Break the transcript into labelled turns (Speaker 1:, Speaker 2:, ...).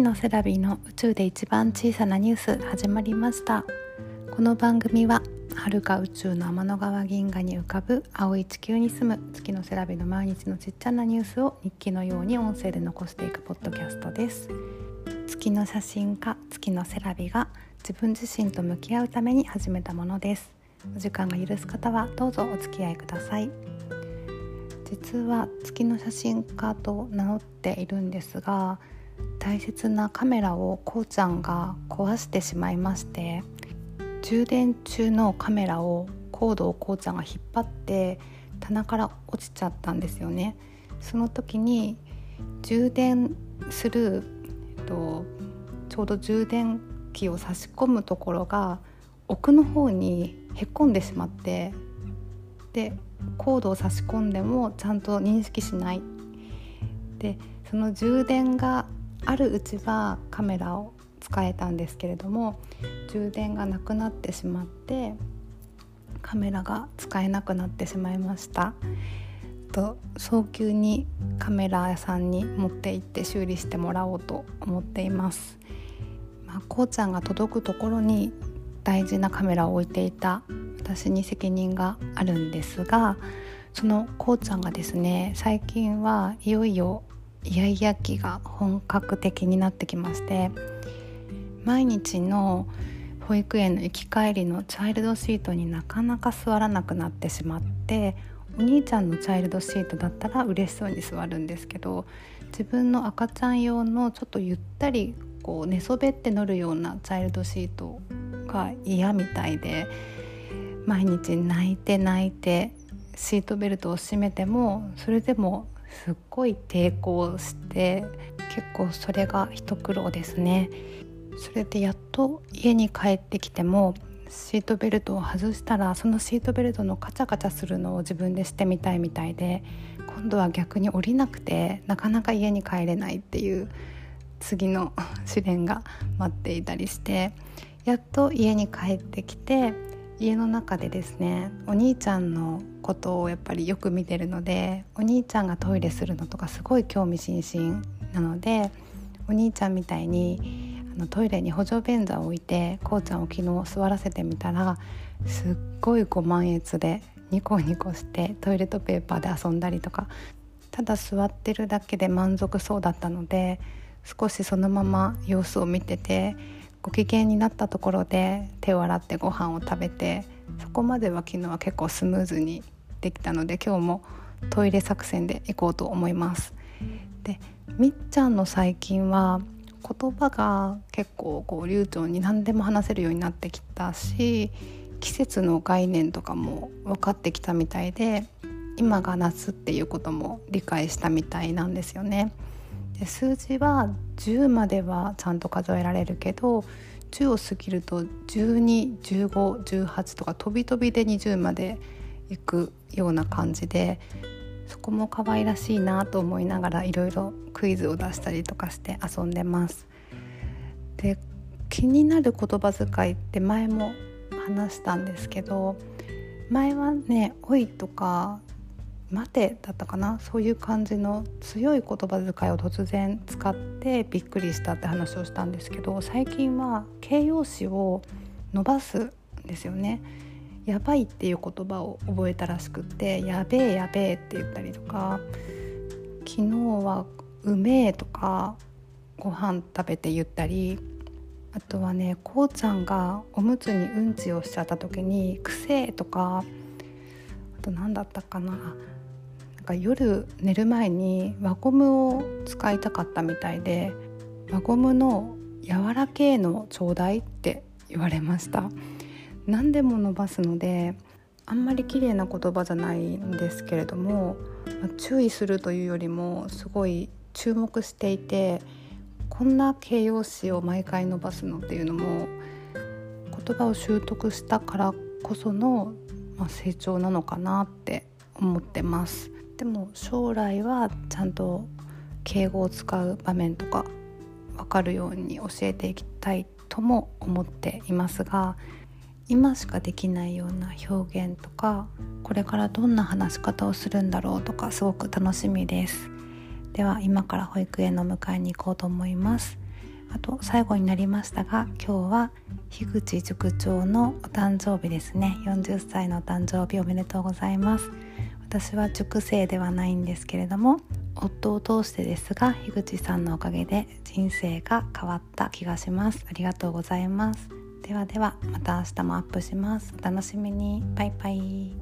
Speaker 1: 月のセラビーの宇宙で一番小さなニュース始まりました。この番組は遥か宇宙の天の川銀河に浮かぶ青い地球に住む月のセラビの毎日のちっちゃなニュースを日記のように音声で残していくポッドキャストです。月の写真家月のセラビが自分自身と向き合うために始めたものです。お時間が許す方はどうぞお付き合いください。実は月の写真家と名乗っているんですが大切なカメラをこうちゃんが壊してしまいまして充電中のカメラをコードをこうちゃんが引っ張って棚から落ちちゃったんですよね。その時に充電する、えっと、ちょうど充電器を差し込むところが奥の方にへこんでしまってでコードを差し込んでもちゃんと認識しない。でその充電があるうちはカメラを使えたんですけれども充電がなくなってしまってカメラが使えなくなってしまいました。と早急にカメラ屋さんに持って行って修理してもらおうと思っています、まあ、こうちゃんが届くところに大事なカメラを置いていた私に責任があるんですがそのこうちゃんがですね最近はいよいよイヤイヤ期が本格的になってきまして毎日の保育園の行き帰りのチャイルドシートになかなか座らなくなってしまってお兄ちゃんのチャイルドシートだったら嬉しそうに座るんですけど自分の赤ちゃん用のちょっとゆったりこう寝そべって乗るようなチャイルドシートが嫌みたいで毎日泣いて泣いてシートベルトを締めてもそれでもすっごい抵抗して結構それが一苦労ですね。それでやっと家に帰ってきてもシートベルトを外したらそのシートベルトのカチャカチャするのを自分でしてみたいみたいで今度は逆に降りなくてなかなか家に帰れないっていう次の試練が待っていたりしてやっと家に帰ってきて家の中でですねお兄ちゃんのことをやっぱりよく見てるのでお兄ちゃんがトイレするのとかすごい興味津々なのでお兄ちゃんみたいにあのトイレに補助便座を置いてこうちゃんを昨日座らせてみたらすっごいご満悦でニコニコしてトイレットペーパーで遊んだりとかただ座ってるだけで満足そうだったので少しそのまま様子を見ててご機嫌になったところで手を洗ってご飯を食べてそこまでは昨日は結構スムーズにできたので今日もトイレ作戦で行こうと思います。でみっちゃんの最近は言葉が結構こう流暢に何でも話せるようになってきたし季節の概念とかも分かってきたみたいで今が夏っていうことも理解したみたいなんですよね。で数字は10まではちゃんと数えられるけど10を過ぎると121518とか飛び飛びで20までいくような感じでそこも可愛らしいなと思いながらいろいろクイズを出したりとかして遊んでます。で気になる言葉遣いって前も話したんですけど前はね「おい」とか待てだったかな？そういう感じの強い言葉遣いを突然使ってびっくりしたって話をしたんですけど最近は形容詞を伸ばすんですよね。やばいっていう言葉を覚えたらしくってやべえやべえって言ったりとか昨日はうめえとかご飯食べて言ったりあとはねこうちゃんがおむつにうんちをしちゃった時に「くせえ」とかあと何だったかな？か夜寝る前に輪ゴムを使いたかったみたいで輪ゴムの柔らけのちょうだいって言われました何でも伸ばすのであんまり綺麗な言葉じゃないんですけれども、注意するというよりもすごい注目していてこんな形容詞を毎回伸ばすのっていうのも言葉を習得したからこその、ま、成長なのかなって思ってます。でも将来はちゃんと敬語を使う場面とか分かるように教えていきたいとも思っていますが今しかできないような表現とかこれからどんな話し方をするんだろうとかすごく楽しみです。では今から保育園の迎えに行こうと思います。あと最後になりましたが今日は樋口塾長のお誕生日ですね。40歳のお誕生日おめでとうございます。私は塾生ではないんですけれども夫を通してですが樋口さんのおかげで人生が変わった気がします。ありがとうございます。ではではまた明日もアップします。お楽しみに。バイバイ。